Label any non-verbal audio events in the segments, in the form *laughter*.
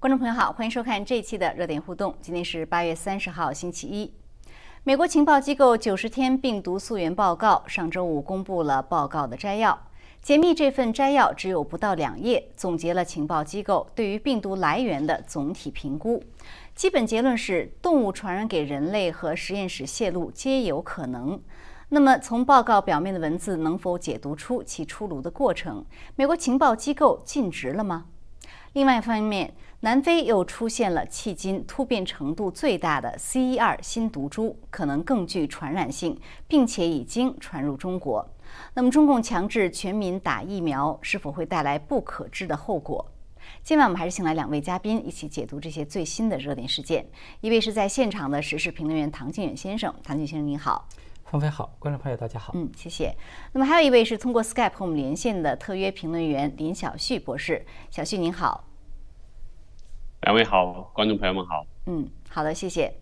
观众朋友好，欢迎收看这一期的热点互动。今天是八月三十号，星期一。美国情报机构九十天病毒溯源报告上周五公布了报告的摘要。解密这份摘要只有不到两页，总结了情报机构对于病毒来源的总体评估。基本结论是，动物传染给人类和实验室泄露皆有可能。那么，从报告表面的文字能否解读出其出炉的过程？美国情报机构尽职了吗？另外一方面，南非又出现了迄今突变程度最大的 C.1 新毒株，可能更具传染性，并且已经传入中国。那么，中共强制全民打疫苗，是否会带来不可知的后果？今晚我们还是请来两位嘉宾一起解读这些最新的热点事件。一位是在现场的时事评论员唐靖远先生，唐靖先生您好。方飞好，观众朋友大家好。嗯，谢谢。那么还有一位是通过 Skype 和我们连线的特约评论员林小旭博士，小旭您好。两位好，观众朋友们好。嗯，好的，谢谢。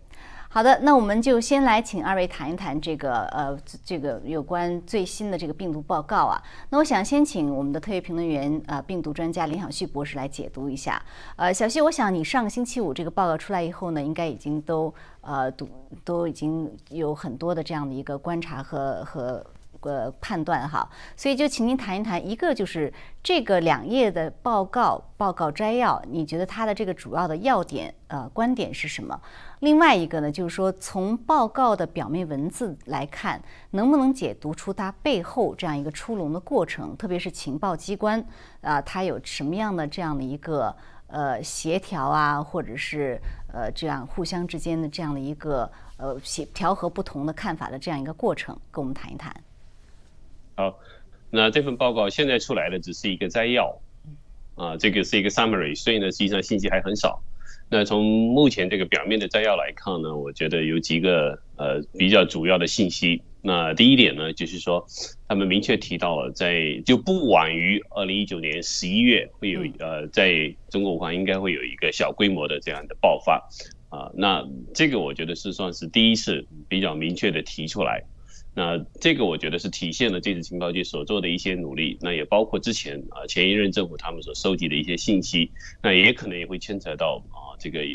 好的，那我们就先来请二位谈一谈这个呃，这个有关最新的这个病毒报告啊。那我想先请我们的特约评论员呃，病毒专家林小旭博士来解读一下。呃，小旭，我想你上个星期五这个报告出来以后呢，应该已经都呃，都都已经有很多的这样的一个观察和和。呃，判断哈，所以就请您谈一谈，一个就是这个两页的报告报告摘要，你觉得它的这个主要的要点呃观点是什么？另外一个呢，就是说从报告的表面文字来看，能不能解读出它背后这样一个出笼的过程？特别是情报机关啊，它有什么样的这样的一个呃协调啊，或者是呃这样互相之间的这样的一个呃协调和不同的看法的这样一个过程，跟我们谈一谈。好，那这份报告现在出来的只是一个摘要，啊，这个是一个 summary，所以呢，实际上信息还很少。那从目前这个表面的摘要来看呢，我觉得有几个呃比较主要的信息。那第一点呢，就是说他们明确提到了，在就不晚于二零一九年十一月会有呃，在中国武汉应该会有一个小规模的这样的爆发啊。那这个我觉得是算是第一次比较明确的提出来。那这个我觉得是体现了这次情报局所做的一些努力，那也包括之前啊前一任政府他们所收集的一些信息，那也可能也会牵扯到啊这个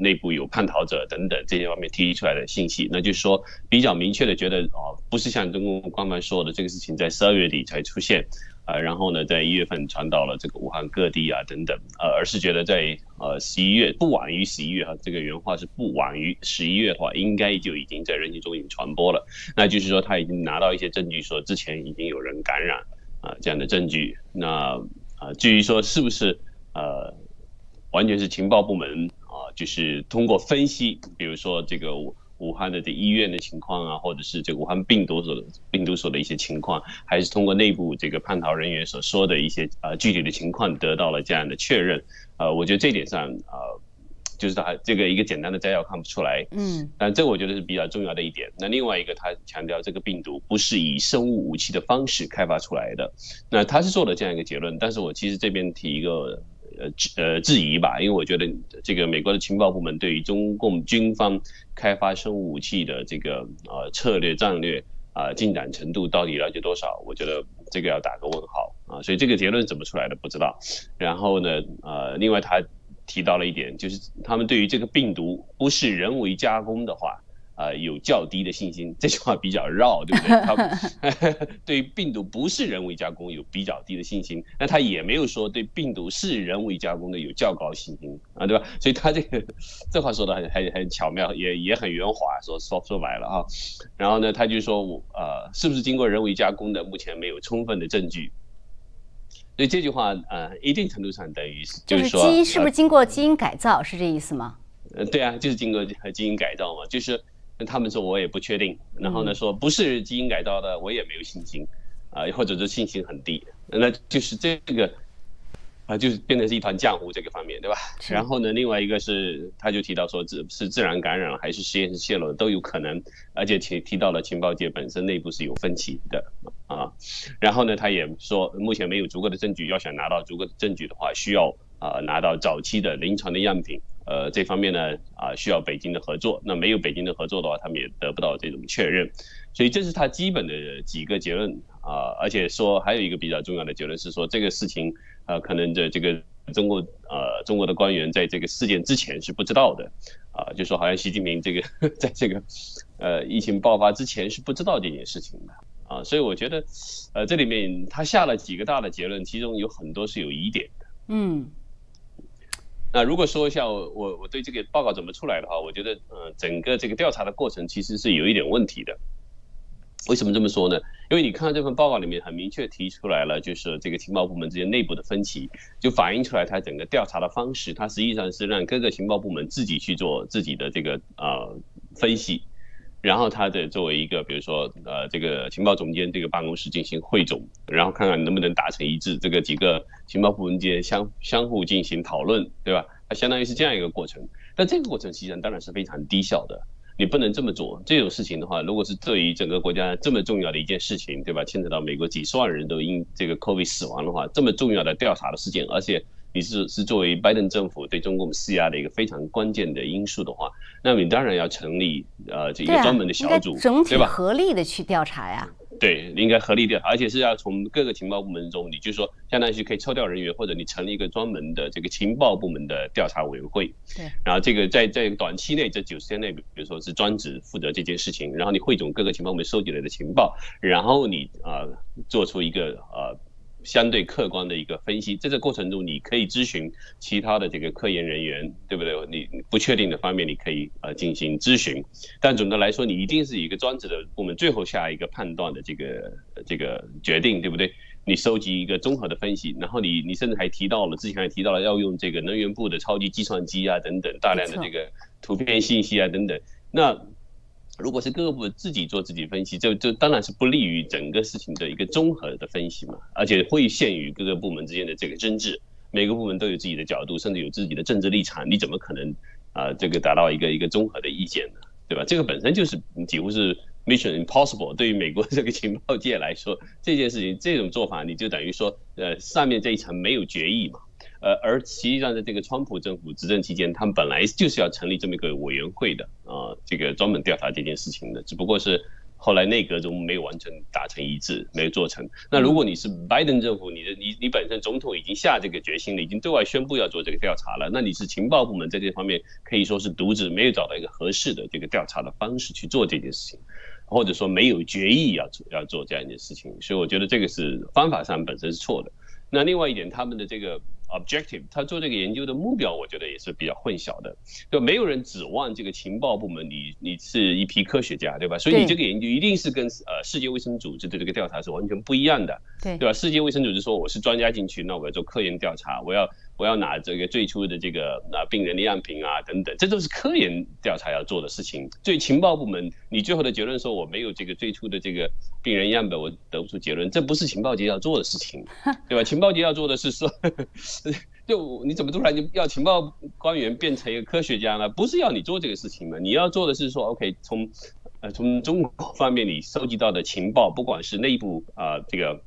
内部有叛逃者等等这些方面提出来的信息，那就是说比较明确的觉得啊不是像中共官方说的这个事情在十二月底才出现。啊，然后呢，在一月份传到了这个武汉各地啊，等等，呃，而是觉得在呃十一月不晚于十一月哈，这个原话是不晚于十一月的话，应该就已经在人群中已经传播了。那就是说他已经拿到一些证据，说之前已经有人感染啊这样的证据。那啊，至于说是不是呃完全是情报部门，就是通过分析，比如说这个。武武汉的这医院的情况啊，或者是这武汉病毒所病毒所的一些情况，还是通过内部这个叛逃人员所说的一些呃具体的情况得到了这样的确认。呃，我觉得这点上呃，就是他这个一个简单的摘要看不出来。嗯。但这我觉得是比较重要的一点。那另外一个，他强调这个病毒不是以生物武器的方式开发出来的。那他是做了这样一个结论，但是我其实这边提一个。呃，呃，质疑吧，因为我觉得这个美国的情报部门对于中共军方开发生物武器的这个呃策略战略啊进展程度到底了解多少？我觉得这个要打个问号啊，所以这个结论怎么出来的不知道。然后呢，呃，另外他提到了一点，就是他们对于这个病毒不是人为加工的话。呃，有较低的信心，这句话比较绕，对不对？他 *laughs* 对病毒不是人为加工有比较低的信心，那他也没有说对病毒是人为加工的有较高信心啊，对吧？所以他这个 *laughs* 这话说的很很很巧妙，也也很圆滑，说说说白了啊。然后呢，他就说我呃，是不是经过人为加工的，目前没有充分的证据。所以这句话呃，一定程度上等于就是说，基因是不是经过基因改造，是这意思吗？呃，对啊，就是经过基因改造嘛，就是。他们说我也不确定，然后呢说不是基因改造的，我也没有信心，啊，或者是信心很低，那就是这个，啊，就是变成是一团浆糊这个方面，对吧？然后呢，另外一个是他就提到说，自是自然感染还是实验室泄露都有可能，而且提提到了情报界本身内部是有分歧的啊。然后呢，他也说目前没有足够的证据，要想拿到足够的证据的话，需要啊拿到早期的临床的样品。呃，这方面呢，啊，需要北京的合作。那没有北京的合作的话，他们也得不到这种确认。所以这是他基本的几个结论啊。而且说还有一个比较重要的结论是说，这个事情啊，可能的这个中国呃中国的官员在这个事件之前是不知道的，啊，就说好像习近平这个 *laughs* 在这个呃疫情爆发之前是不知道这件事情的啊，所以我觉得呃这里面他下了几个大的结论，其中有很多是有疑点的。嗯。那如果说一下我我我对这个报告怎么出来的话，我觉得呃整个这个调查的过程其实是有一点问题的。为什么这么说呢？因为你看到这份报告里面很明确提出来了，就是这个情报部门之间内部的分歧，就反映出来它整个调查的方式，它实际上是让各个情报部门自己去做自己的这个呃分析。然后他的作为一个，比如说，呃，这个情报总监这个办公室进行汇总，然后看看能不能达成一致，这个几个情报部门间相相互进行讨论，对吧？它相当于是这样一个过程。但这个过程实际上当然是非常低效的，你不能这么做。这种事情的话，如果是对于整个国家这么重要的一件事情，对吧？牵扯到美国几十万人都因这个 COVID 死亡的话，这么重要的调查的事件，而且。你是是作为拜登政府对中共施压的一个非常关键的因素的话，那么你当然要成立呃这一个专门的小组，对吧？合力的去调查呀。对，应该合力调查，而且是要从各个情报部门中，你就说相当于可以抽调人员，或者你成立一个专门的这个情报部门的调查委员会。对。然后这个在在短期内这九十天内，比如说是专职负责这件事情，然后你汇总各个情报部门收集来的情报，然后你啊做出一个呃。相对客观的一个分析，在这过程中，你可以咨询其他的这个科研人员，对不对？你不确定的方面，你可以呃进行咨询。但总的来说，你一定是一个专职的部门最后下一个判断的这个这个决定，对不对？你收集一个综合的分析，然后你你甚至还提到了之前还提到了要用这个能源部的超级计算机啊等等大量的这个图片信息啊等等，那。如果是各个部门自己做自己分析，这这当然是不利于整个事情的一个综合的分析嘛，而且会限于各个部门之间的这个争执，每个部门都有自己的角度，甚至有自己的政治立场，你怎么可能啊这个达到一个一个综合的意见呢？对吧？这个本身就是几乎是 mission impossible。对于美国 *laughs* 这个情报界来说，这件事情这种做法，你就等于说，呃，上面这一层没有决议嘛。呃，而实际上在这个川普政府执政期间，他们本来就是要成立这么一个委员会的啊，这个专门调查这件事情的，只不过是后来内阁中没有完成达成一致，没有做成。那如果你是拜登政府，你的你你本身总统已经下这个决心了，已经对外宣布要做这个调查了，那你是情报部门在这方面可以说是独自没有找到一个合适的这个调查的方式去做这件事情，或者说没有决议要做要做这样一件事情，所以我觉得这个是方法上本身是错的。那另外一点，他们的这个。objective，他做这个研究的目标，我觉得也是比较混淆的。就没有人指望这个情报部门，你你是一批科学家，对吧？所以你这个研究一定是跟呃世界卫生组织的这个调查是完全不一样的，对对吧？世界卫生组织说我是专家进去，那我要做科研调查，我要。我要拿这个最初的这个啊病人的样品啊等等，这都是科研调查要做的事情。对情报部门，你最后的结论说我没有这个最初的这个病人样本，我得不出结论，这不是情报局 *laughs* 要做的事情，对吧？情报局要做的是说，就你怎么突然就要情报官员变成一个科学家呢？不是要你做这个事情嘛？你要做的是说，OK，从呃从中国方面你收集到的情报，不管是内部啊这个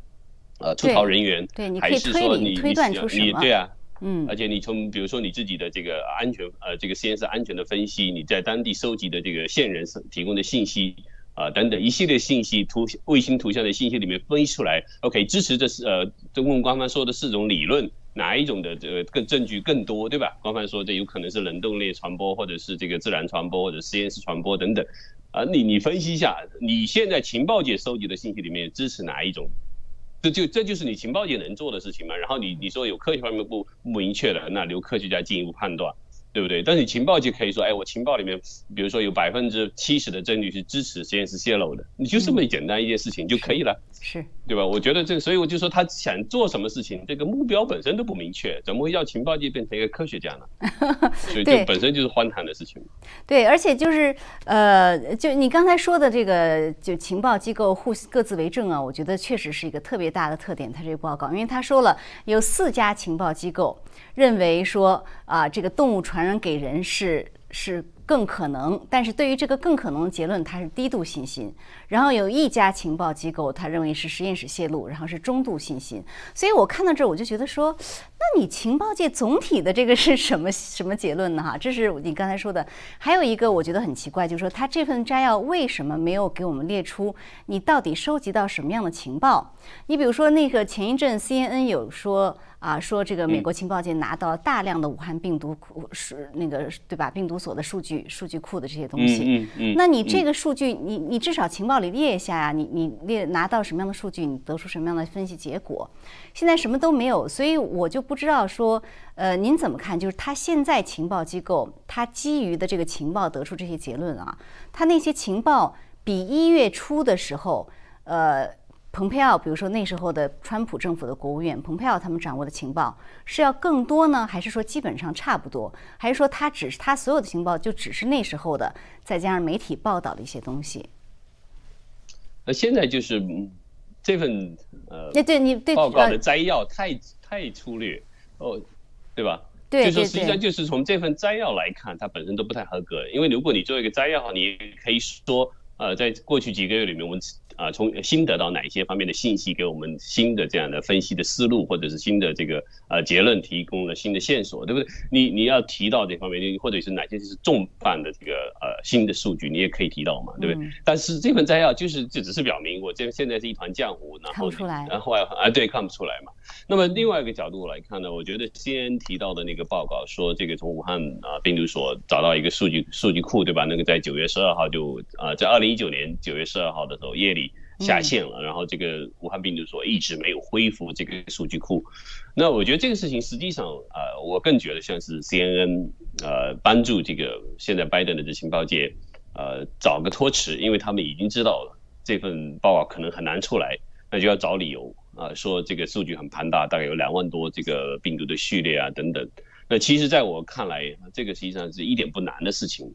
呃出逃人员，对还是说你你你对啊。嗯，而且你从比如说你自己的这个安全呃这个实验室安全的分析，你在当地收集的这个线人提供的信息啊等等一系列信息图卫星图像的信息里面分析出来，OK 支持这是呃中共官方说的四种理论，哪一种的这个更证据更多对吧？官方说这有可能是冷冻链传播，或者是这个自然传播，或者实验室传播等等，啊你你分析一下，你现在情报界收集的信息里面支持哪一种？这就这就是你情报界能做的事情嘛？然后你你说有科学方面不不明确的，那留科学家进一步判断。对不对？但是你情报就可以说，哎，我情报里面，比如说有百分之七十的证据是支持实验室泄露的，你就这么简单一件事情就可以了，是对吧？我觉得这个，所以我就说他想做什么事情，这个目标本身都不明确，怎么会要情报界变成一个科学家呢？所以 *laughs* 这本身就是荒唐的事情。对，而且就是呃，就你刚才说的这个，就情报机构互各自为政啊，我觉得确实是一个特别大的特点。他这个报告，因为他说了有四家情报机构认为说啊，这个动物传。传染给人是是更可能，但是对于这个更可能的结论，它是低度信心。然后有一家情报机构，他认为是实验室泄露，然后是中度信心。所以我看到这儿，我就觉得说，那你情报界总体的这个是什么 *laughs* 什么结论呢？哈，这是你刚才说的。还有一个我觉得很奇怪，就是说他这份摘要为什么没有给我们列出你到底收集到什么样的情报？你比如说那个前一阵 CNN 有说。啊，说这个美国情报界拿到大量的武汉病毒库是那个对吧？病毒所的数据数据库的这些东西。嗯嗯。那你这个数据，你你至少情报里列一下呀？你你列拿到什么样的数据？你得出什么样的分析结果？现在什么都没有，所以我就不知道说，呃，您怎么看？就是他现在情报机构他基于的这个情报得出这些结论啊，他那些情报比一月初的时候，呃。蓬佩奥，比如说那时候的川普政府的国务院，蓬佩奥他们掌握的情报是要更多呢，还是说基本上差不多？还是说他只是他所有的情报就只是那时候的，再加上媒体报道的一些东西？那现在就是这份呃，那对，你对报告的摘要太太粗略哦，对吧？对就是实际上就是从这份摘要来看，它本身都不太合格。因为如果你做一个摘要，你可以说呃，在过去几个月里面我们。啊，从新得到哪一些方面的信息，给我们新的这样的分析的思路，或者是新的这个呃结论，提供了新的线索，对不对？你你要提到这方面，或者是哪些是重磅的这个呃新的数据，你也可以提到嘛，对不对？但是这份摘要就是就只是表明我这现在是一团浆糊，然后然后啊对看不出来嘛。那么另外一个角度来看呢，我觉得先提到的那个报告说，这个从武汉啊病毒所找到一个数据数据库，对吧？那个在九月十二号就啊，在二零一九年九月十二号的时候夜里。下线了，然后这个武汉病毒所一直没有恢复这个数据库，那我觉得这个事情实际上呃，我更觉得像是 CNN 呃帮助这个现在拜登的这情报界呃找个托词，因为他们已经知道了这份报告可能很难出来，那就要找理由啊，说这个数据很庞大，大概有两万多这个病毒的序列啊等等。那其实在我看来，这个实际上是一点不难的事情。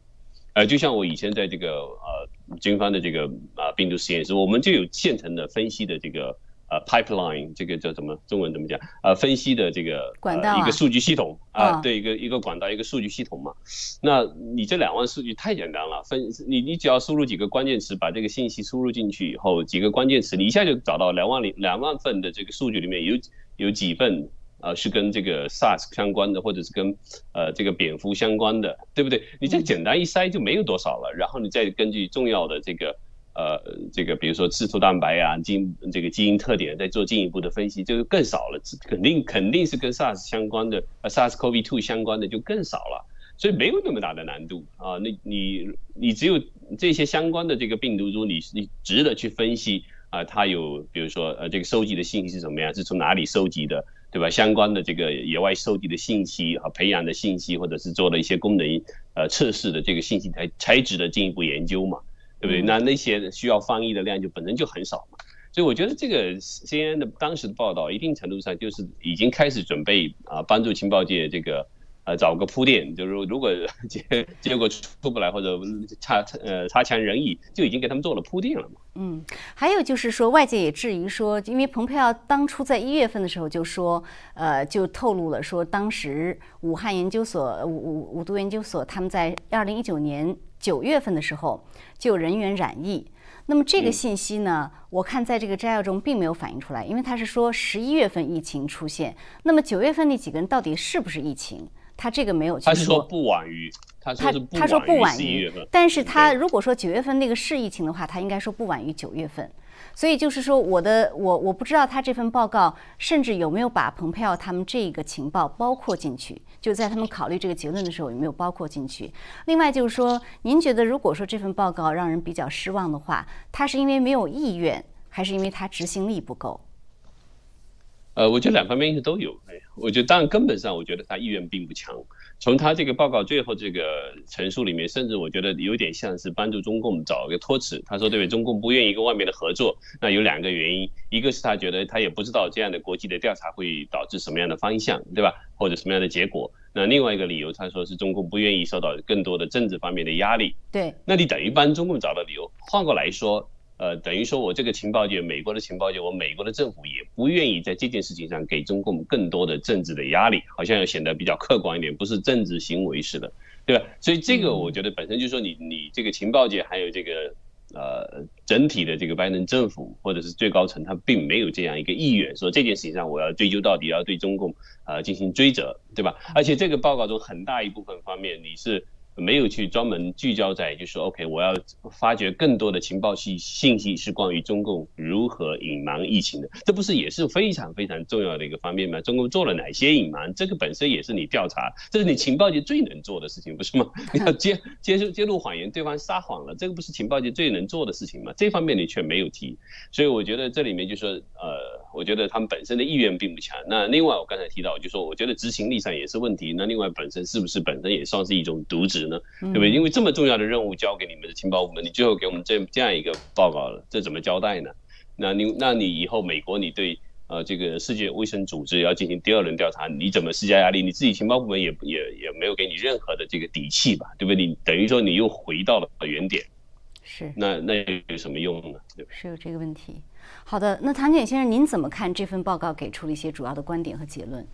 呃，就像我以前在这个呃军方的这个啊病毒实验室，我们就有现成的分析的这个呃 pipeline，这个叫什么中文怎么讲？呃，分析的这个管道一个数据系统啊，对，一个一个管道一个数据系统嘛。那你这两万数据太简单了，分你你只要输入几个关键词，把这个信息输入进去以后，几个关键词，你一下就找到两万里两万份的这个数据里面有有几份。呃，是跟这个 SARS 相关的，或者是跟呃这个蝙蝠相关的，对不对？你这简单一筛就没有多少了，然后你再根据重要的这个呃这个，比如说刺突蛋白啊，基这个基因特点，再做进一步的分析，就更少了。肯定肯定是跟 SARS 相关的，SARS-CoV-2 相关的就更少了，所以没有那么大的难度啊。那你你只有这些相关的这个病毒株，你你值得去分析啊，它有比如说呃这个收集的信息是什么样，是从哪里收集的？对吧？相关的这个野外收集的信息和培养的信息，或者是做了一些功能呃测试的这个信息，才才值得进一步研究嘛，对不对？那那些需要翻译的量就本身就很少嘛，所以我觉得这个 CNN 的当时的报道，一定程度上就是已经开始准备啊，帮助情报界这个。呃，找个铺垫，就是如果 *laughs* 结结果出不来或者差呃差强人意，就已经给他们做了铺垫了嘛。嗯，还有就是说，外界也质疑说，因为蓬佩奥当初在一月份的时候就说，呃，就透露了说，当时武汉研究所五五五毒研究所他们在二零一九年九月份的时候就人员染疫。那么这个信息呢，我看在这个摘要中并没有反映出来，因为他是说十一月份疫情出现，那么九月份那几个人到底是不是疫情？他这个没有去说，他是说不晚于，他他他说不晚于但是他如果说九月份那个是疫情的话，他应该说不晚于九月份。所以就是说，我的我我不知道他这份报告甚至有没有把蓬佩奥他们这个情报包括进去，就在他们考虑这个结论的时候有没有包括进去。另外就是说，您觉得如果说这份报告让人比较失望的话，他是因为没有意愿，还是因为他执行力不够？呃，我觉得两方面因素都有。哎，我觉得当然根本上，我觉得他意愿并不强。从他这个报告最后这个陈述里面，甚至我觉得有点像是帮助中共找一个托词。他说，对中共不愿意跟外面的合作，那有两个原因，一个是他觉得他也不知道这样的国际的调查会导致什么样的方向，对吧？或者什么样的结果。那另外一个理由，他说是中共不愿意受到更多的政治方面的压力。对，那你等于帮中共找到理由。换过来说。呃，等于说我这个情报界，美国的情报界，我美国的政府也不愿意在这件事情上给中共更多的政治的压力，好像要显得比较客观一点，不是政治行为似的，对吧？所以这个我觉得本身就是说，你你这个情报界还有这个呃整体的这个拜登政府或者是最高层，他并没有这样一个意愿，说这件事情上我要追究到底，要对中共呃进行追责，对吧？而且这个报告中很大一部分方面，你是。没有去专门聚焦在，就是说，OK，我要发掘更多的情报信信息，是关于中共如何隐瞒疫情的，这不是也是非常非常重要的一个方面吗？中共做了哪些隐瞒？这个本身也是你调查，这是你情报界最能做的事情，不是吗？你 *laughs* 要揭揭露揭露谎言，对方撒谎了，这个不是情报界最能做的事情吗？这方面你却没有提，所以我觉得这里面就说，呃，我觉得他们本身的意愿并不强。那另外我刚才提到，就说我觉得执行力上也是问题。那另外本身是不是本身也算是一种渎职呢？对不对？因为这么重要的任务交给你们的情报部门，你最后给我们这这样一个报告了，这怎么交代呢？那你那你以后美国你对呃这个世界卫生组织要进行第二轮调查，你怎么施加压力？你自己情报部门也也也没有给你任何的这个底气吧？对不对？你等于说你又回到了原点，是那那有什么用呢？对是有这个问题。好的，那唐简先生，您怎么看这份报告给出了一些主要的观点和结论？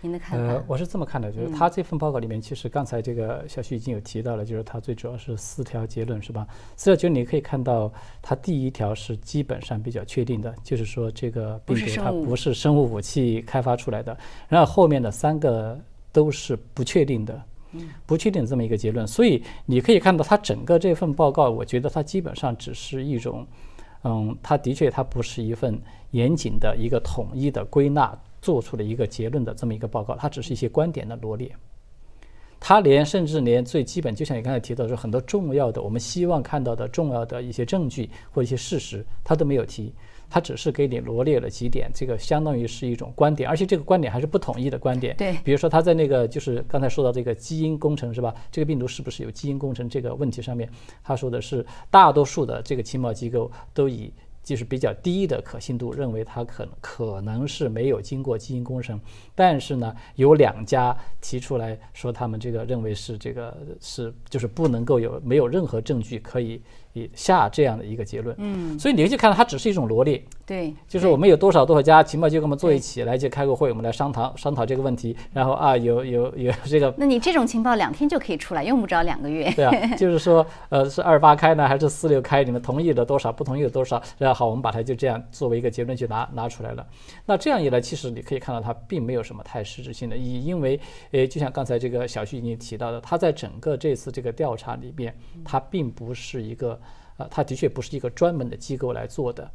您的看法？呃，我是这么看的，就是他这份报告里面，其实刚才这个小徐已经有提到了，就是他最主要是四条结论，是吧？四条结论你可以看到，他第一条是基本上比较确定的，就是说这个病毒它不是生物武器开发出来的。然后后面的三个都是不确定的，不确定这么一个结论。所以你可以看到，它整个这份报告，我觉得它基本上只是一种，嗯，它的确它不是一份严谨的一个统一的归纳。做出了一个结论的这么一个报告，它只是一些观点的罗列，它连甚至连最基本，就像你刚才提到说很多重要的我们希望看到的重要的一些证据或一些事实，它都没有提，它只是给你罗列了几点，这个相当于是一种观点，而且这个观点还是不统一的观点。对，比如说他在那个就是刚才说到这个基因工程是吧？这个病毒是不是有基因工程这个问题上面，他说的是大多数的这个情报机构都以。就是比较低的可信度，认为它可能可能是没有经过基因工程，但是呢，有两家提出来说他们这个认为是这个是就是不能够有没有任何证据可以。下这样的一个结论，嗯，所以你就看到它只是一种罗列，对，就是我们有多少多少家情报机构们坐一起来就开个会，我们来商讨商讨这个问题，然后啊有有有这个，那你这种情报两天就可以出来，用不着两个月，对啊，*laughs* 就是说呃是二八开呢还是四六开，你们同意了多少，不同意了多少，然后好我们把它就这样作为一个结论去拿拿出来了，那这样一来其实你可以看到它并没有什么太实质性的意义，因为呃就像刚才这个小旭已经提到的，它在整个这次这个调查里面，它并不是一个。啊，它的确不是一个专门的机构来做的。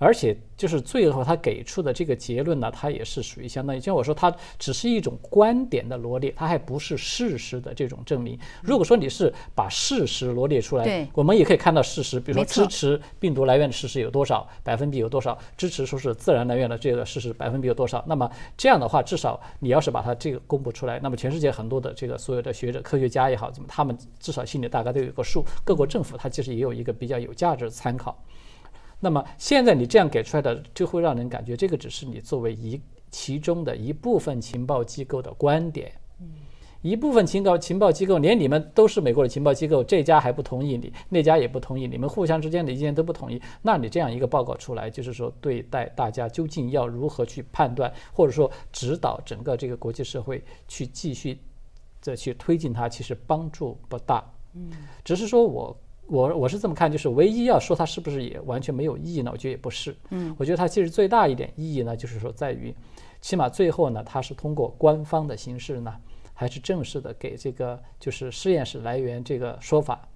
而且就是最后他给出的这个结论呢，它也是属于相当于，就像我说，它只是一种观点的罗列，它还不是事实的这种证明。如果说你是把事实罗列出来，我们也可以看到事实，比如说支持病毒来源的事实有多少，百分比有多少，支持说是自然来源的这个事实百分比有多少。那么这样的话，至少你要是把它这个公布出来，那么全世界很多的这个所有的学者、科学家也好，怎么他们至少心里大概都有个数，各国政府它其实也有一个比较有价值的参考。那么现在你这样给出来的，就会让人感觉这个只是你作为一其中的一部分情报机构的观点，一部分情报情报机构，连你们都是美国的情报机构，这家还不同意你，那家也不同意，你们互相之间的意见都不统一，那你这样一个报告出来，就是说对待大家究竟要如何去判断，或者说指导整个这个国际社会去继续再去推进它，其实帮助不大。嗯，只是说我。我我是这么看，就是唯一要说它是不是也完全没有意义呢？我觉得也不是。嗯，我觉得它其实最大一点意义呢，就是说在于，起码最后呢，它是通过官方的形式呢，还是正式的给这个就是实验室来源这个说法，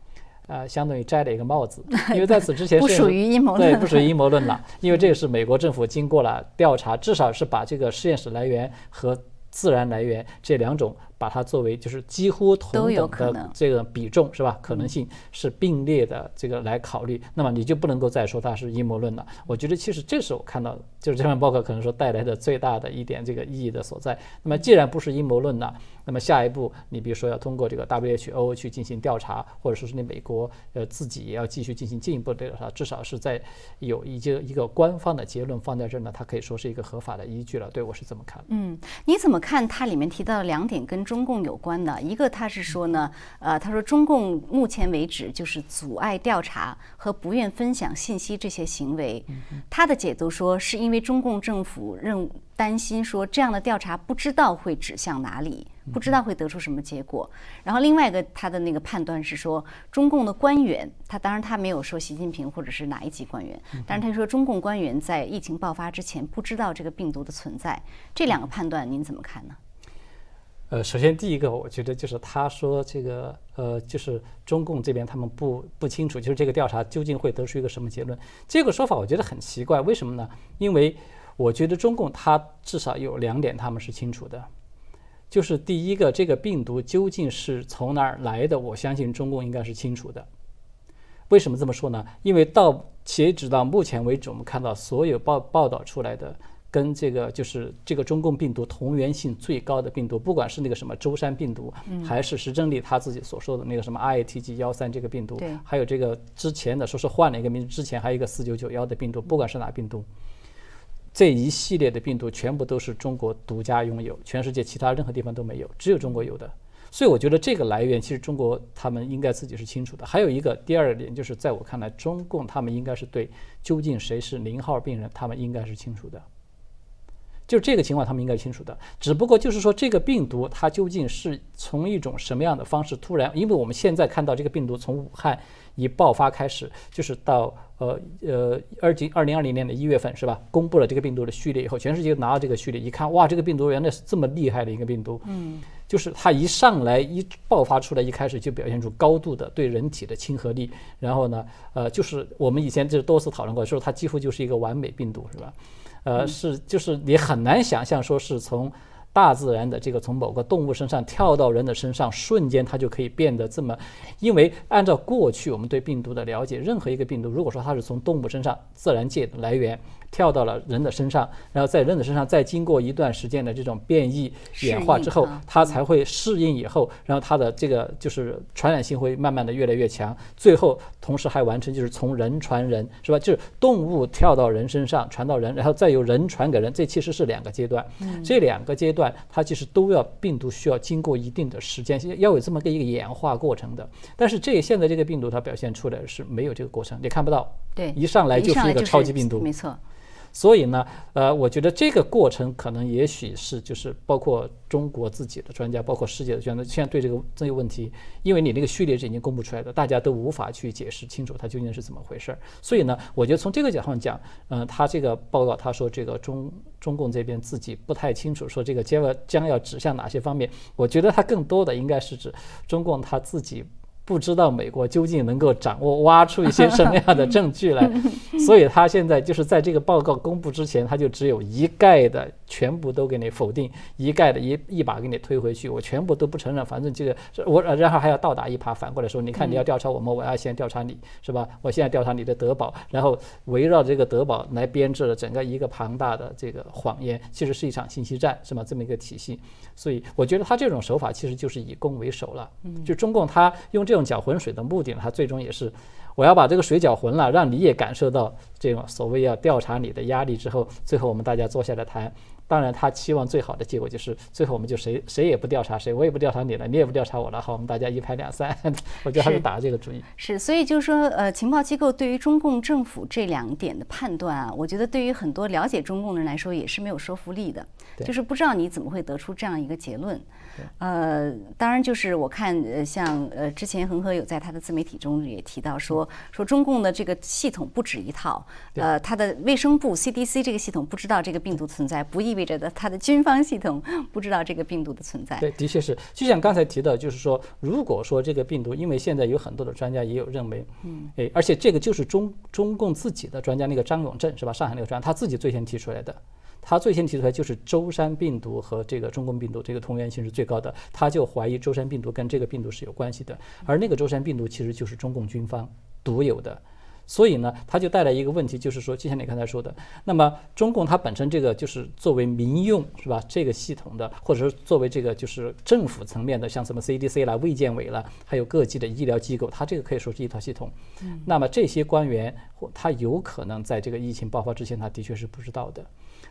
呃，相当于摘了一个帽子。*laughs* 因为在此之前不属于阴谋论，对，不属于阴谋论了。*laughs* 因为这个是美国政府经过了调查，至少是把这个实验室来源和自然来源这两种。把它作为就是几乎同等的这个比重是吧？可能性是并列的这个来考虑，那么你就不能够再说它是阴谋论了。我觉得其实这是我看到就是这份报告可能说带来的最大的一点这个意义的所在。那么既然不是阴谋论呢，那么下一步你比如说要通过这个 WHO 去进行调查，或者说是你美国呃自己也要继续进行进一步的调查，至少是在有一个一个官方的结论放在这儿呢，它可以说是一个合法的依据了。对我是这么看。嗯，你怎么看它里面提到的两点跟中？中共有关的。一个他是说呢，呃，他说中共目前为止就是阻碍调查和不愿分享信息这些行为。他的解读说，是因为中共政府认担心说这样的调查不知道会指向哪里。不知道会得出什么结果。然后另外一个他的那个判断是说，中共的官员，他当然他没有说习近平或者是哪一级官员，但是他说中共官员在疫情爆发之前不知道这个病毒的存在。这两个判断您怎么看呢？呃，首先第一个，我觉得就是他说这个呃，就是中共这边他们不不清楚，就是这个调查究竟会得出一个什么结论。这个说法我觉得很奇怪，为什么呢？因为我觉得中共他至少有两点他们是清楚的。就是第一个，这个病毒究竟是从哪儿来的？我相信中共应该是清楚的。为什么这么说呢？因为到截止到目前为止，我们看到所有报报道出来的，跟这个就是这个中共病毒同源性最高的病毒，不管是那个什么舟山病毒，还是石正丽他自己所说的那个什么 IATG 幺三这个病毒，还有这个之前的说是换了一个名字，之前还有一个四九九幺的病毒，不管是哪病毒。这一系列的病毒全部都是中国独家拥有，全世界其他任何地方都没有，只有中国有的。所以我觉得这个来源其实中国他们应该自己是清楚的。还有一个第二点就是，在我看来，中共他们应该是对究竟谁是零号病人，他们应该是清楚的。就这个情况，他们应该清楚的。只不过就是说，这个病毒它究竟是从一种什么样的方式突然？因为我们现在看到这个病毒从武汉一爆发开始，就是到。呃呃，二零二零二零年的一月份是吧？公布了这个病毒的序列以后，全世界拿到这个序列一看，哇，这个病毒原来是这么厉害的一个病毒。嗯，就是它一上来一爆发出来，一开始就表现出高度的对人体的亲和力。然后呢，呃，就是我们以前就多次讨论过，说它几乎就是一个完美病毒，是吧？呃，是就是你很难想象说是从。大自然的这个从某个动物身上跳到人的身上，瞬间它就可以变得这么，因为按照过去我们对病毒的了解，任何一个病毒，如果说它是从动物身上自然界的来源。跳到了人的身上，然后在人的身上再经过一段时间的这种变异演化之后，它才会适应以后，然后它的这个就是传染性会慢慢的越来越强，最后同时还完成就是从人传人，是吧？就是动物跳到人身上传到人，然后再由人传给人，这其实是两个阶段。这两个阶段它其实都要病毒需要经过一定的时间，要有这么个一个演化过程的。但是这现在这个病毒它表现出来是没有这个过程，你看不到。对，一上来就是一个超级病毒，没错。所以呢，呃，我觉得这个过程可能也许是就是包括中国自己的专家，包括世界的专家，现在对这个这个问题，因为你那个序列是已经公布出来的，大家都无法去解释清楚它究竟是怎么回事儿。所以呢，我觉得从这个角度上讲，嗯，他这个报告他说这个中中共这边自己不太清楚，说这个将要将要指向哪些方面，我觉得他更多的应该是指中共他自己。不知道美国究竟能够掌握、挖出一些什么样的证据来，*laughs* 所以他现在就是在这个报告公布之前，他就只有一概的全部都给你否定，一概的一一把给你推回去，我全部都不承认。反正这个我，然后还要倒打一耙，反过来说，你看你要调查我们，我要先调查你，是吧？我现在调查你的德宝，然后围绕这个德宝来编制了整个一个庞大的这个谎言，其实是一场信息战，是吗？这么一个体系。所以我觉得他这种手法其实就是以攻为守了。就中共他用这种搅浑水的目的呢，它最终也是我要把这个水搅浑了，让你也感受到这种所谓要调查你的压力之后，最后我们大家坐下来谈。当然，他期望最好的结果就是最后我们就谁谁也不调查谁，我也不调查你了，你也不调查我了，好，我们大家一拍两散。*laughs* 我觉得他是打这个主意。是，所以就是说，呃，情报机构对于中共政府这两点的判断啊，我觉得对于很多了解中共的人来说也是没有说服力的，就是不知道你怎么会得出这样一个结论。呃，当然就是我看，呃，像呃，之前恒河有在他的自媒体中也提到说，说中共的这个系统不止一套，呃，他的卫生部 CDC 这个系统不知道这个病毒存在，不意味着的他的军方系统不知道这个病毒的存在。对，的确是，就像刚才提到，就是说，如果说这个病毒，因为现在有很多的专家也有认为，嗯，哎，而且这个就是中中共自己的专家，那个张永正是吧？上海那个专家，他自己最先提出来的。他最先提出来就是舟山病毒和这个中共病毒这个同源性是最高的，他就怀疑舟山病毒跟这个病毒是有关系的，而那个舟山病毒其实就是中共军方独有的，所以呢，它就带来一个问题，就是说，就像你刚才说的，那么中共它本身这个就是作为民用是吧？这个系统的，或者是作为这个就是政府层面的，像什么 CDC 啦、卫健委啦，还有各级的医疗机构，它这个可以说是一套系统。那么这些官员，他有可能在这个疫情爆发之前，他的确是不知道的。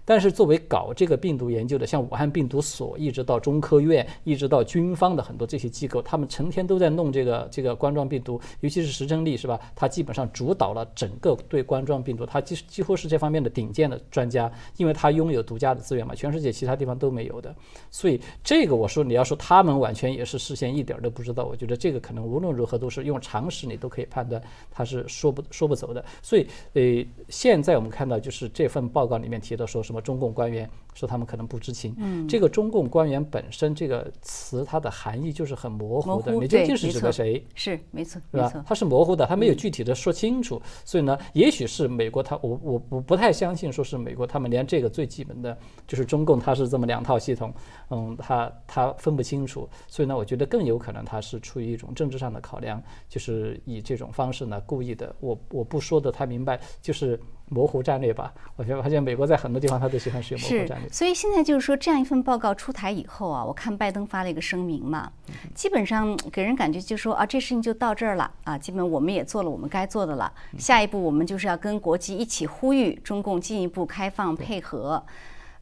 但是作为搞这个病毒研究的，像武汉病毒所，一直到中科院，一直到军方的很多这些机构，他们成天都在弄这个这个冠状病毒，尤其是石正丽是吧？他基本上主导了整个对冠状病毒，他几几乎是这方面的顶尖的专家，因为他拥有独家的资源嘛，全世界其他地方都没有的。所以这个我说你要说他们完全也是事先一点都不知道，我觉得这个可能无论如何都是用常识你都可以判断他是说不说不走的。所以呃，现在我们看到就是这份报告里面提到说什么。什么中共官员说他们可能不知情？嗯，这个中共官员本身这个词，它的含义就是很模糊的。你究竟是指的谁？是没错，是吧？它是模糊的，它没有具体的说清楚。所以呢，也许是美国，他我我我不太相信说是美国，他们连这个最基本的就是中共，它是这么两套系统，嗯，他他分不清楚。所以呢，我觉得更有可能他是出于一种政治上的考量，就是以这种方式呢，故意的，我我不说的太明白，就是。模糊战略吧，我觉得发现美国在很多地方他都喜欢使用模糊战略。所以现在就是说，这样一份报告出台以后啊，我看拜登发了一个声明嘛，基本上给人感觉就说啊，这事情就到这儿了啊，基本我们也做了我们该做的了，下一步我们就是要跟国际一起呼吁中共进一步开放配合，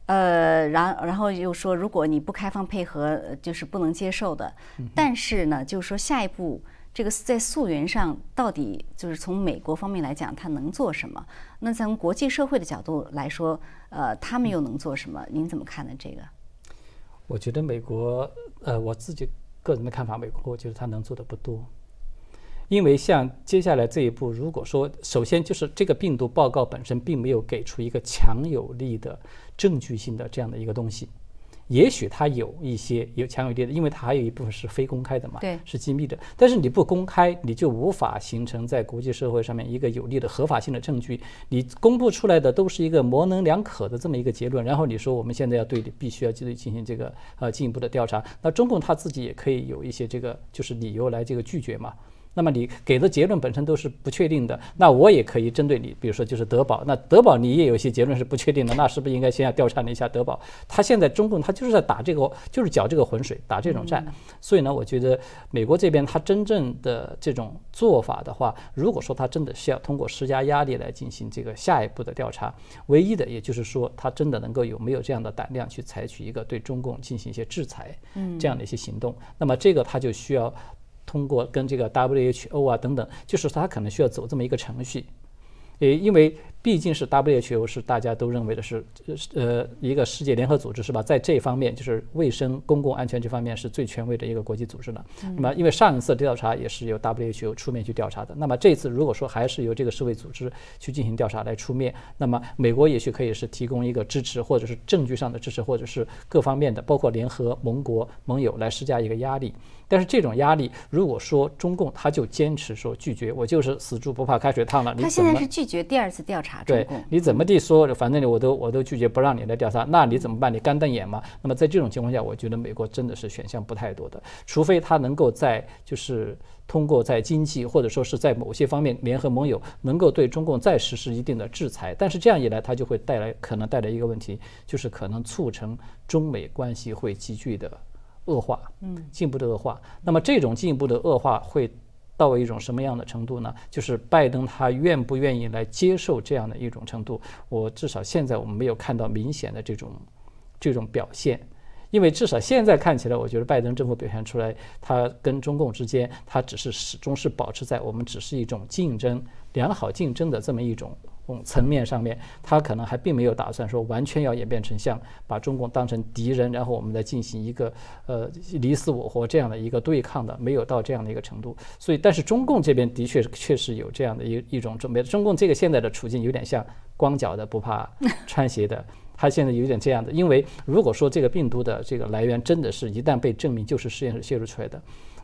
呃，然然后又说如果你不开放配合，就是不能接受的。但是呢，就是说下一步。这个在溯源上到底就是从美国方面来讲，它能做什么？那从国际社会的角度来说，呃，他们又能做什么？您怎么看呢？这个？我觉得美国，呃，我自己个人的看法，美国我觉得他能做的不多，因为像接下来这一步，如果说首先就是这个病毒报告本身并没有给出一个强有力的证据性的这样的一个东西。也许它有一些有强有力的，因为它还有一部分是非公开的嘛，对，是机密的。但是你不公开，你就无法形成在国际社会上面一个有力的合法性的证据。你公布出来的都是一个模棱两可的这么一个结论。然后你说我们现在要对你必须要继续进行这个呃进一步的调查，那中共他自己也可以有一些这个就是理由来这个拒绝嘛。那么你给的结论本身都是不确定的，那我也可以针对你，比如说就是德保，那德保你也有一些结论是不确定的，那是不是应该先要调查一下德保？他现在中共他就是在打这个，就是搅这个浑水，打这种战。所以呢，我觉得美国这边他真正的这种做法的话，如果说他真的是要通过施加压力来进行这个下一步的调查，唯一的也就是说他真的能够有没有这样的胆量去采取一个对中共进行一些制裁，这样的一些行动，那么这个他就需要。通过跟这个 WHO 啊等等，就是他可能需要走这么一个程序，呃，因为。毕竟是 WHO 是大家都认为的是呃一个世界联合组织是吧？在这方面就是卫生公共安全这方面是最权威的一个国际组织了。那么因为上一次调查也是由 WHO 出面去调查的，那么这次如果说还是由这个世卫组织去进行调查来出面，那么美国也许可以是提供一个支持，或者是证据上的支持，或者是各方面的，包括联合盟国盟友来施加一个压力。但是这种压力，如果说中共他就坚持说拒绝，我就是死猪不怕开水烫了，他现在是拒绝第二次调查。对，你怎么地说，反正我都我都拒绝不让你来调查，那你怎么办？你干瞪眼吗？那么在这种情况下，我觉得美国真的是选项不太多的，除非他能够在就是通过在经济或者说是在某些方面联合盟友，能够对中共再实施一定的制裁。但是这样一来，它就会带来可能带来一个问题，就是可能促成中美关系会急剧的恶化，嗯，进一步的恶化。那么这种进一步的恶化会。到了一种什么样的程度呢？就是拜登他愿不愿意来接受这样的一种程度？我至少现在我们没有看到明显的这种这种表现，因为至少现在看起来，我觉得拜登政府表现出来，他跟中共之间，他只是始终是保持在我们只是一种竞争良好竞争的这么一种。层面上面，他可能还并没有打算说完全要演变成像把中共当成敌人，然后我们再进行一个呃你死我活这样的一个对抗的，没有到这样的一个程度。所以，但是中共这边的确确实有这样的一一种准备。中共这个现在的处境有点像光脚的不怕 *laughs* 穿鞋的，他现在有点这样的。因为如果说这个病毒的这个来源真的是一旦被证明就是实验室泄露出来的。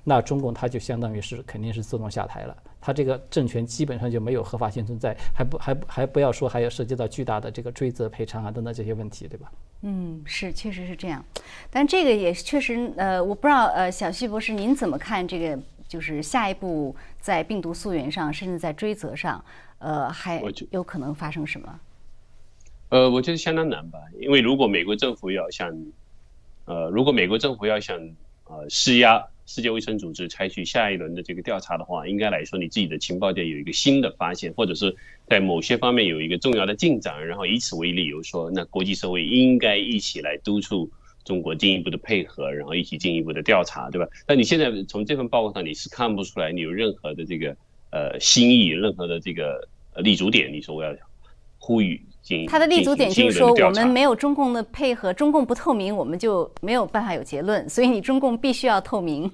那中共它就相当于是肯定是自动下台了，它这个政权基本上就没有合法性存在，还不还还不要说还要涉及到巨大的这个追责赔偿啊等等这些问题，对吧？嗯，是，确实是这样，但这个也确实，呃，我不知道，呃，小旭博士您怎么看这个？就是下一步在病毒溯源上，甚至在追责上，呃，还有可能发生什么？呃，我觉得相当难吧，因为如果美国政府要向，呃，如果美国政府要想呃施压世界卫生组织采取下一轮的这个调查的话，应该来说你自己的情报界有一个新的发现，或者是在某些方面有一个重要的进展，然后以此为理由说，那国际社会应该一起来督促中国进一步的配合，然后一起进一步的调查，对吧？但你现在从这份报告上你是看不出来你有任何的这个呃新意，任何的这个立足点，你说我要呼吁。他的立足点就是说，我们没有中共的配合，中共不透明，我们就没有办法有结论。所以你中共必须要透明。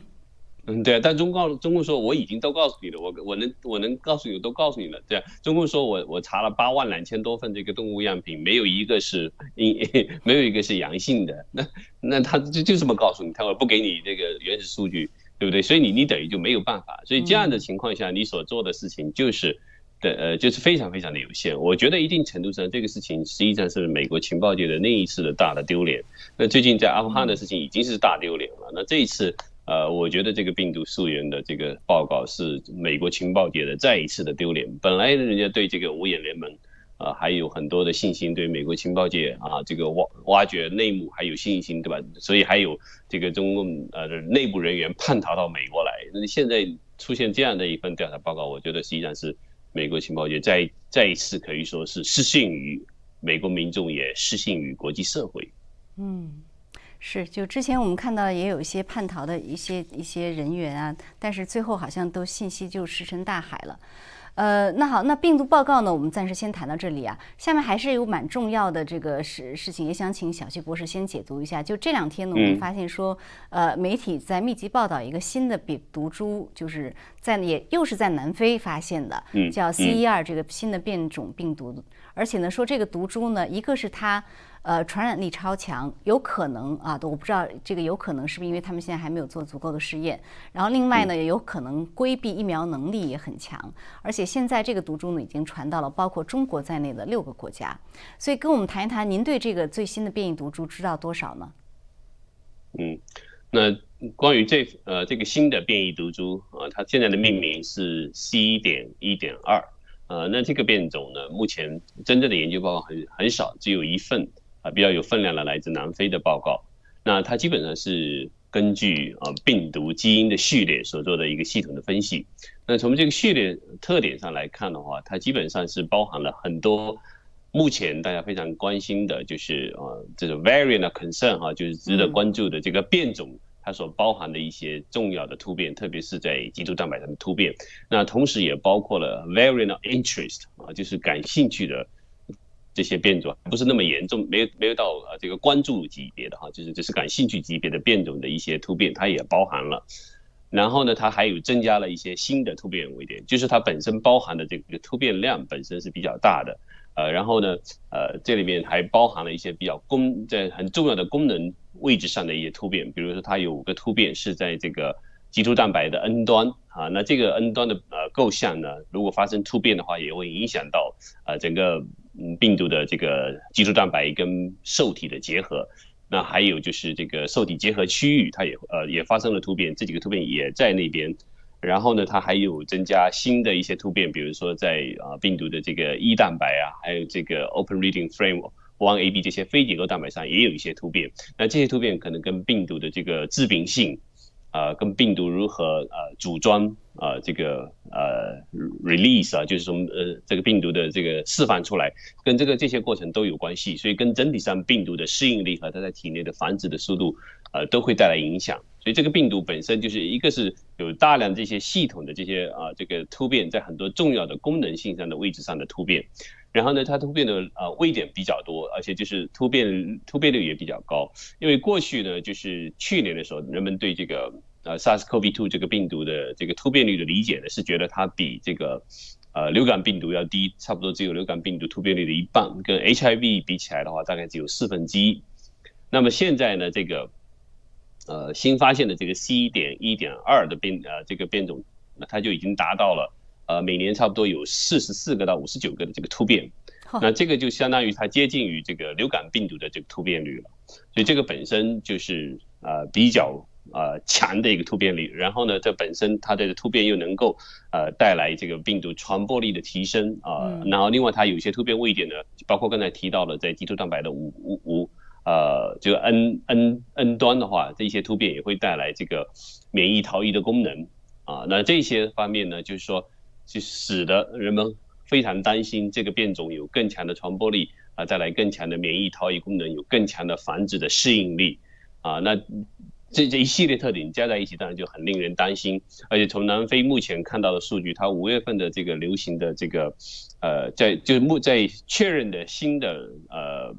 嗯，对。但中共中共说我已经都告诉你了，我我能我能告诉你都告诉你了。对，中共说我我查了八万两千多份这个动物样品，没有一个是阴，*laughs* 没有一个是阳性的。那那他就就这么告诉你，他说不给你这个原始数据，对不对？所以你你等于就没有办法。所以这样的情况下，你所做的事情就是。的呃，就是非常非常的有限。我觉得一定程度上，这个事情实际上是美国情报界的那一次的大的丢脸。那最近在阿富汗的事情已经是大丢脸了。那这一次，呃，我觉得这个病毒溯源的这个报告是美国情报界的再一次的丢脸。本来人家对这个五眼联盟，呃，还有很多的信心，对美国情报界啊，这个挖挖掘内幕还有信心，对吧？所以还有这个中共呃内部人员叛逃到美国来。那现在出现这样的一份调查报告，我觉得实际上是。美国情报局再再一次可以说是失信于美国民众，也失信于国际社会。嗯，是。就之前我们看到也有一些叛逃的一些一些人员啊，但是最后好像都信息就石沉大海了。呃，那好，那病毒报告呢？我们暂时先谈到这里啊。下面还是有蛮重要的这个事事情，也想请小旭博士先解读一下。就这两天呢，我们发现说，呃，媒体在密集报道一个新的病毒株，就是在也又是在南非发现的，叫 C 一二这个新的变种病毒，而且呢说这个毒株呢，一个是它。呃，传染力超强，有可能啊，我不知道这个有可能是不是因为他们现在还没有做足够的试验。然后另外呢，也有可能规避疫苗能力也很强，而且现在这个毒株呢已经传到了包括中国在内的六个国家。所以跟我们谈一谈，您对这个最新的变异毒株知道多少呢？嗯，那关于这呃这个新的变异毒株啊，它现在的命名是 C 点一点二，呃，那这个变种呢，目前真正的研究报告很很少，只有一份。啊，比较有分量的来自南非的报告，那它基本上是根据啊病毒基因的序列所做的一个系统的分析。那从这个序列特点上来看的话，它基本上是包含了很多目前大家非常关心的，就是啊这种 variant concern 哈，就是值得关注的这个变种，它所包含的一些重要的突变，特别是在基督蛋白上的突变。那同时也包括了 variant interest 啊，就是感兴趣的。这些变种不是那么严重，没有没有到呃这个关注级别的哈，就是只是感兴趣级别的变种的一些突变，它也包含了。然后呢，它还有增加了一些新的突变位点，就是它本身包含的这个突变量本身是比较大的。呃，然后呢，呃，这里面还包含了一些比较功在很重要的功能位置上的一些突变，比如说它有五个突变是在这个基督蛋白的 N 端啊，那这个 N 端的呃构象呢，如果发生突变的话，也会影响到呃整个。嗯，病毒的这个基础蛋白跟受体的结合，那还有就是这个受体结合区域，它也呃也发生了突变，这几个突变也在那边。然后呢，它还有增加新的一些突变，比如说在啊病毒的这个 E 蛋白啊，还有这个 Open Reading Frame One AB 这些非结构蛋白上也有一些突变。那这些突变可能跟病毒的这个致病性。呃，跟病毒如何呃组装啊，这个呃 release 啊，就是从呃这个病毒的这个释放出来，跟这个这些过程都有关系，所以跟整体上病毒的适应力和它在体内的繁殖的速度，呃都会带来影响。所以这个病毒本身就是一个是有大量这些系统的这些啊这个突变，在很多重要的功能性上的位置上的突变。然后呢，它突变的呃位点比较多，而且就是突变突变率也比较高。因为过去呢，就是去年的时候，人们对这个呃 SARS-CoV-2 这个病毒的这个突变率的理解呢，是觉得它比这个呃流感病毒要低，差不多只有流感病毒突变率的一半，跟 HIV 比起来的话，大概只有四分之一。那么现在呢，这个呃新发现的这个 C 点一点二的变呃这个变种，那它就已经达到了。呃，每年差不多有四十四个到五十九个的这个突变，那这个就相当于它接近于这个流感病毒的这个突变率了，所以这个本身就是呃比较呃强的一个突变力，然后呢，这本身它的突变又能够呃带来这个病毒传播力的提升啊，然后另外它有些突变位点呢，包括刚才提到的在基础蛋白的五五五呃这个 N N N 端的话，这些突变也会带来这个免疫逃逸的功能啊，那这些方面呢，就是说就使得人们非常担心这个变种有更强的传播力。啊，带来更强的免疫逃逸功能，有更强的繁殖的适应力，啊，那这这一系列特点加在一起，当然就很令人担心。而且从南非目前看到的数据，它五月份的这个流行的这个，呃，在就是目在确认的新的呃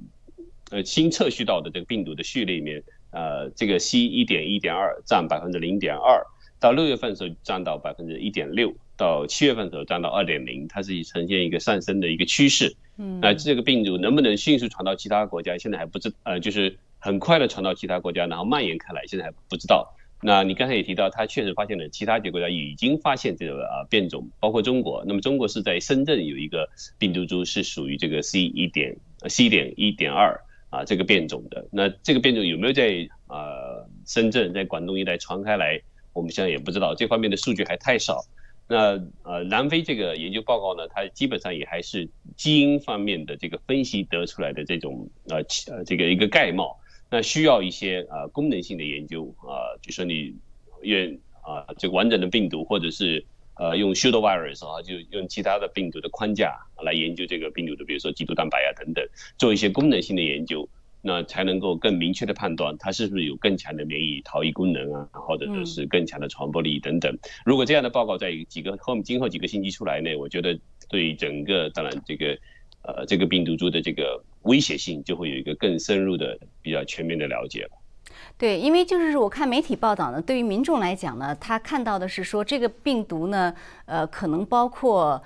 呃新测序到的这个病毒的序列里面，呃，这个 C 一点一点二占百分之零点二，到六月份的时候占到百分之一点六，到七月份的时候占到二点零，它是呈现一个上升的一个趋势。嗯，那这个病毒能不能迅速传到其他国家，现在还不知，呃，就是很快的传到其他国家，然后蔓延开来，现在还不知道。那你刚才也提到，他确实发现了其他几个国家已经发现这个啊变种，包括中国。那么中国是在深圳有一个病毒株是属于这个 C 一点 C 点一点二啊这个变种的。那这个变种有没有在呃深圳在广东一带传开来，我们现在也不知道，这方面的数据还太少。那呃，南非这个研究报告呢，它基本上也还是基因方面的这个分析得出来的这种呃呃这个一个概貌，那需要一些呃功能性的研究啊，就说你用啊这个完整的病毒，或者是呃用 pseudovirus 啊，就用其他的病毒的框架来研究这个病毒的，比如说基督蛋白啊等等，做一些功能性的研究。那才能够更明确的判断它是不是有更强的免疫逃逸功能啊，或者是更强的传播力等等。如果这样的报告在几个后今后几个星期出来呢，我觉得对整个当然这个呃这个病毒株的这个威胁性就会有一个更深入的比较全面的了解了。对，因为就是我看媒体报道呢，对于民众来讲呢，他看到的是说这个病毒呢，呃，可能包括，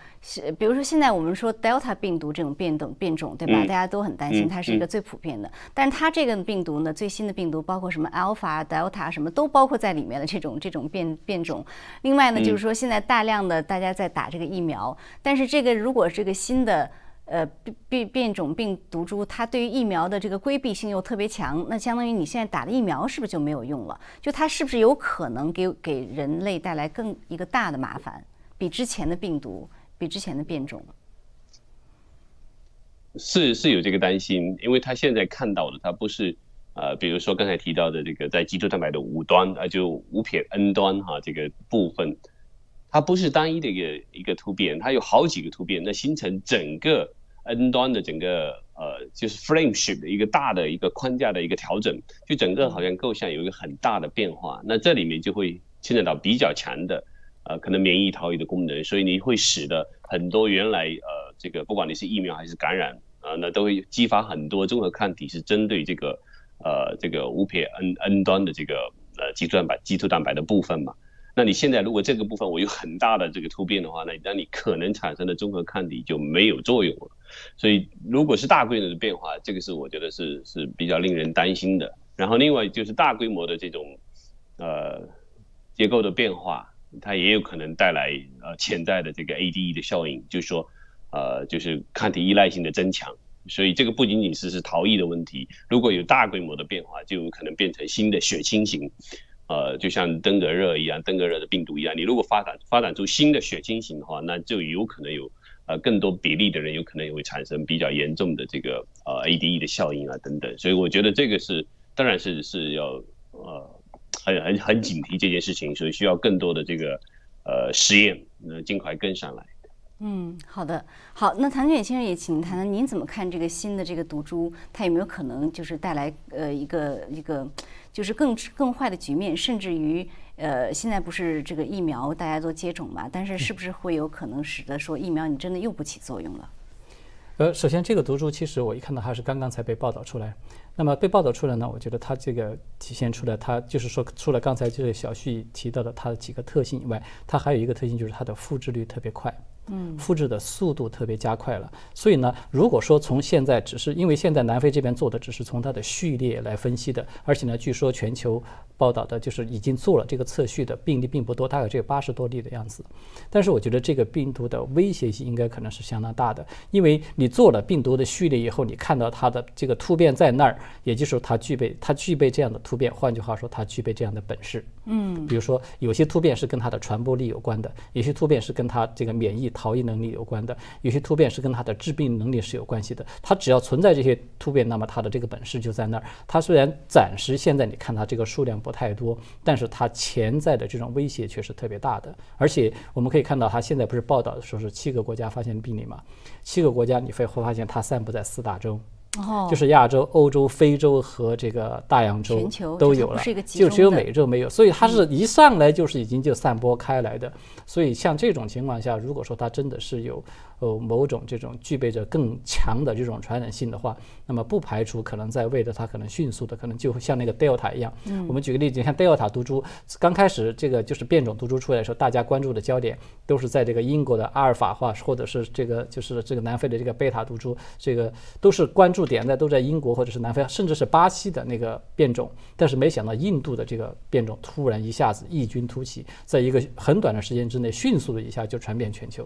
比如说现在我们说 Delta 病毒这种变种变种，对吧？大家都很担心，它是一个最普遍的。但是它这个病毒呢，最新的病毒包括什么 Alpha、Delta 什么都包括在里面的这种这种变变种。另外呢，就是说现在大量的大家在打这个疫苗，但是这个如果这个新的。呃，变变变种病毒株，它对于疫苗的这个规避性又特别强，那相当于你现在打的疫苗是不是就没有用了？就它是不是有可能给给人类带来更一个大的麻烦，比之前的病毒，比之前的变种？是是有这个担心，因为他现在看到的，它不是呃，比如说刚才提到的这个在基础蛋白的五端啊，就五撇 N 端哈这个部分，它不是单一的一个一个突变，它有好几个突变，那形成整个。N 端的整个呃，就是 Frameship 的一个大的一个框架的一个调整，就整个好像构象有一个很大的变化。那这里面就会牵扯到比较强的呃，可能免疫逃逸的功能，所以你会使得很多原来呃，这个不管你是疫苗还是感染啊，那都会激发很多综合抗体，是针对这个呃这个无撇 N N 端的这个呃基础蛋白基础蛋白的部分嘛。那你现在如果这个部分我有很大的这个突变的话，那那你可能产生的综合抗体就没有作用了。所以如果是大规模的变化，这个是我觉得是是比较令人担心的。然后另外就是大规模的这种呃结构的变化，它也有可能带来呃潜在的这个 ADE 的效应，就是说呃就是抗体依赖性的增强。所以这个不仅仅是是逃逸的问题，如果有大规模的变化，就有可能变成新的血清型。呃，就像登革热一样，登革热的病毒一样，你如果发展发展出新的血清型的话，那就有可能有呃更多比例的人有可能也会产生比较严重的这个呃 ADE 的效应啊等等，所以我觉得这个是当然是是要呃很很很警惕这件事情，所以需要更多的这个呃实验，呃尽快跟上来。嗯，好的，好，那谭俊先生也请谈谈您怎么看这个新的这个毒株，它有没有可能就是带来呃一个一个就是更更坏的局面，甚至于呃现在不是这个疫苗大家都接种嘛，但是是不是会有可能使得说疫苗你真的又不起作用了？呃，首先这个毒株其实我一看到它是刚刚才被报道出来，那么被报道出来呢，我觉得它这个体现出来，它就是说除了刚才这个小旭提到的它的几个特性以外，它还有一个特性就是它的复制率特别快。嗯，复制的速度特别加快了。所以呢，如果说从现在只是因为现在南非这边做的只是从它的序列来分析的，而且呢，据说全球报道的就是已经做了这个测序的病例并不多，大概只有八十多例的样子。但是我觉得这个病毒的威胁性应该可能是相当大的，因为你做了病毒的序列以后，你看到它的这个突变在那儿，也就是说它具备它具备这样的突变，换句话说，它具备这样的本事。嗯，比如说有些突变是跟它的传播力有关的，有些突变是跟它这个免疫逃逸能力有关的，有些突变是跟它的致病能力是有关系的。它只要存在这些突变，那么它的这个本事就在那儿。它虽然暂时现在你看它这个数量不太多，但是它潜在的这种威胁却是特别大的。而且我们可以看到，它现在不是报道的说是七个国家发现病例嘛？七个国家你会会发现它散布在四大洲。哦，就是亚洲、欧洲、非洲和这个大洋洲都有了，就只有美洲没有，所以它是一上来就是已经就散播开来的。所以像这种情况下，如果说它真的是有。呃，某种这种具备着更强的这种传染性的话，那么不排除可能在为了它可能迅速的，可能就像那个 Delta 一样。嗯，我们举个例子，像 Delta 毒株刚开始这个就是变种毒株出来的时候，大家关注的焦点都是在这个英国的阿尔法化，或者是这个就是这个南非的这个贝塔毒株，这个都是关注点在都在英国或者是南非，甚至是巴西的那个变种。但是没想到印度的这个变种突然一下子异军突起，在一个很短的时间之内，迅速的一下就传遍全球。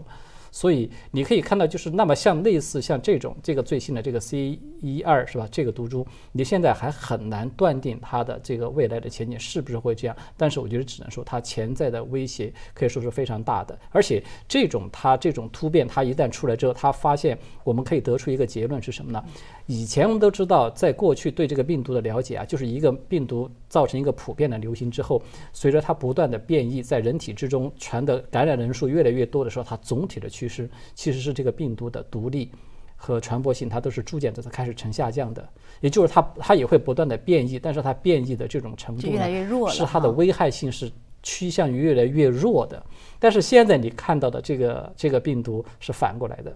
所以你可以看到，就是那么像类似像这种这个最新的这个 C 一二是吧？这个毒株，你现在还很难断定它的这个未来的前景是不是会这样。但是我觉得只能说它潜在的威胁可以说是非常大的。而且这种它这种突变，它一旦出来之后，它发现我们可以得出一个结论是什么呢？以前我们都知道，在过去对这个病毒的了解啊，就是一个病毒造成一个普遍的流行之后，随着它不断的变异，在人体之中传的感染人数越来越多的时候，它总体的趋势其实是这个病毒的独立和传播性，它都是逐渐的在开始呈下降的。也就是它它也会不断的变异，但是它变异的这种程度越来越弱是它的危害性是趋向于越来越弱的。但是现在你看到的这个这个病毒是反过来的。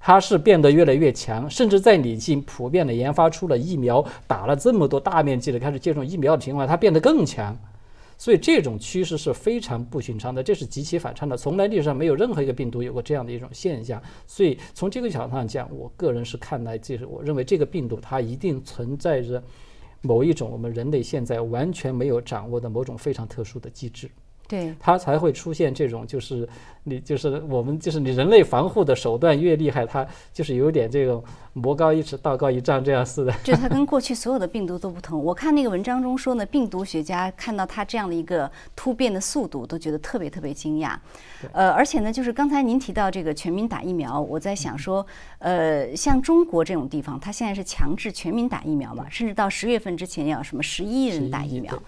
它是变得越来越强，甚至在你已经普遍的研发出了疫苗，打了这么多大面积的开始接种疫苗的情况下，它变得更强。所以这种趋势是非常不寻常的，这是极其反常的，从来历史上没有任何一个病毒有过这样的一种现象。所以从这个角度上讲，我个人是看来，就是我认为这个病毒它一定存在着某一种我们人类现在完全没有掌握的某种非常特殊的机制。对，它才会出现这种，就是你就是我们就是你人类防护的手段越厉害，它就是有点这种魔高一尺道高一丈这样似的。*laughs* 就它跟过去所有的病毒都不同。我看那个文章中说呢，病毒学家看到它这样的一个突变的速度，都觉得特别特别惊讶。呃，而且呢，就是刚才您提到这个全民打疫苗，我在想说，呃，像中国这种地方，它现在是强制全民打疫苗嘛，甚至到十月份之前要什么十一亿人打疫苗。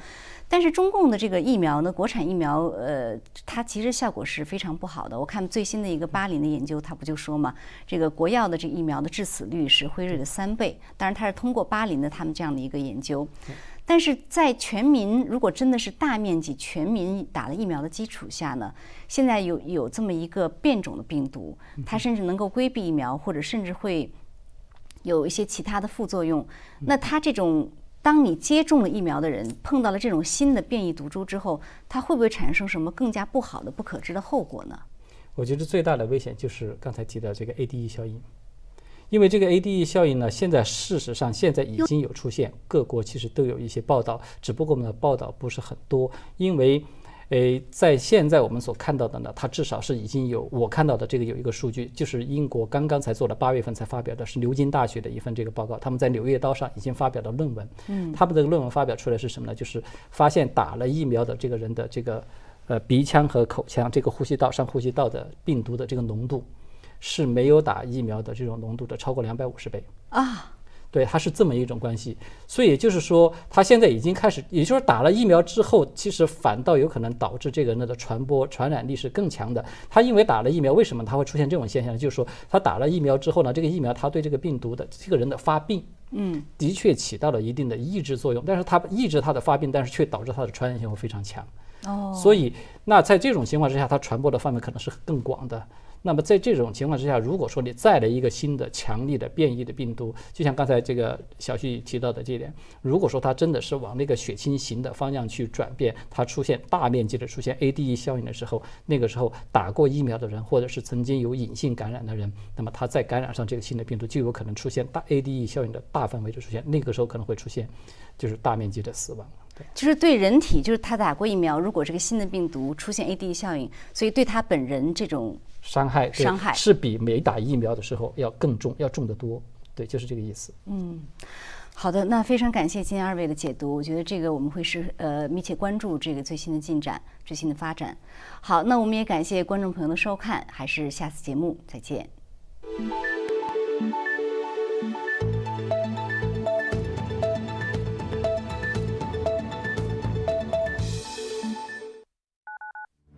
但是中共的这个疫苗呢，国产疫苗，呃，它其实效果是非常不好的。我看最新的一个巴林的研究，它不就说嘛，这个国药的这个疫苗的致死率是辉瑞的三倍。当然，它是通过巴林的他们这样的一个研究。但是在全民如果真的是大面积全民打了疫苗的基础下呢，现在有有这么一个变种的病毒，它甚至能够规避疫苗，或者甚至会有一些其他的副作用。那它这种。当你接种了疫苗的人碰到了这种新的变异毒株之后，它会不会产生什么更加不好的、不可知的后果呢？我觉得最大的危险就是刚才提到这个 ADE 效应，因为这个 ADE 效应呢，现在事实上现在已经有出现，各国其实都有一些报道，只不过我们的报道不是很多，因为。诶，在现在我们所看到的呢，它至少是已经有我看到的这个有一个数据，就是英国刚刚才做的八月份才发表的，是牛津大学的一份这个报告，他们在《柳叶刀》上已经发表了论文。嗯，他们这个论文发表出来是什么呢？就是发现打了疫苗的这个人的这个呃鼻腔和口腔这个呼吸道上呼吸道的病毒的这个浓度是没有打疫苗的这种浓度的超过两百五十倍啊。对，它是这么一种关系，所以也就是说，它现在已经开始，也就是打了疫苗之后，其实反倒有可能导致这个人的传播传染力是更强的。它因为打了疫苗，为什么它会出现这种现象呢？就是说，它打了疫苗之后呢，这个疫苗它对这个病毒的这个人的发病，嗯，的确起到了一定的抑制作用，但是它抑制它的发病，但是却导致它的传染性会非常强。哦，所以那在这种情况之下，它传播的范围可能是更广的。那么在这种情况之下，如果说你再来一个新的强力的变异的病毒，就像刚才这个小旭提到的这一点，如果说它真的是往那个血清型的方向去转变，它出现大面积的出现 ADE 效应的时候，那个时候打过疫苗的人，或者是曾经有隐性感染的人，那么他再感染上这个新的病毒，就有可能出现大 ADE 效应的大范围的出现，那个时候可能会出现就是大面积的死亡。就是对人体，就是他打过疫苗，如果这个新的病毒出现 AD 效应，所以对他本人这种伤害伤害是比没打疫苗的时候要更重，要重得多。对，就是这个意思。嗯，好的，那非常感谢今天二位的解读，我觉得这个我们会是呃密切关注这个最新的进展、最新的发展。好，那我们也感谢观众朋友的收看，还是下次节目再见。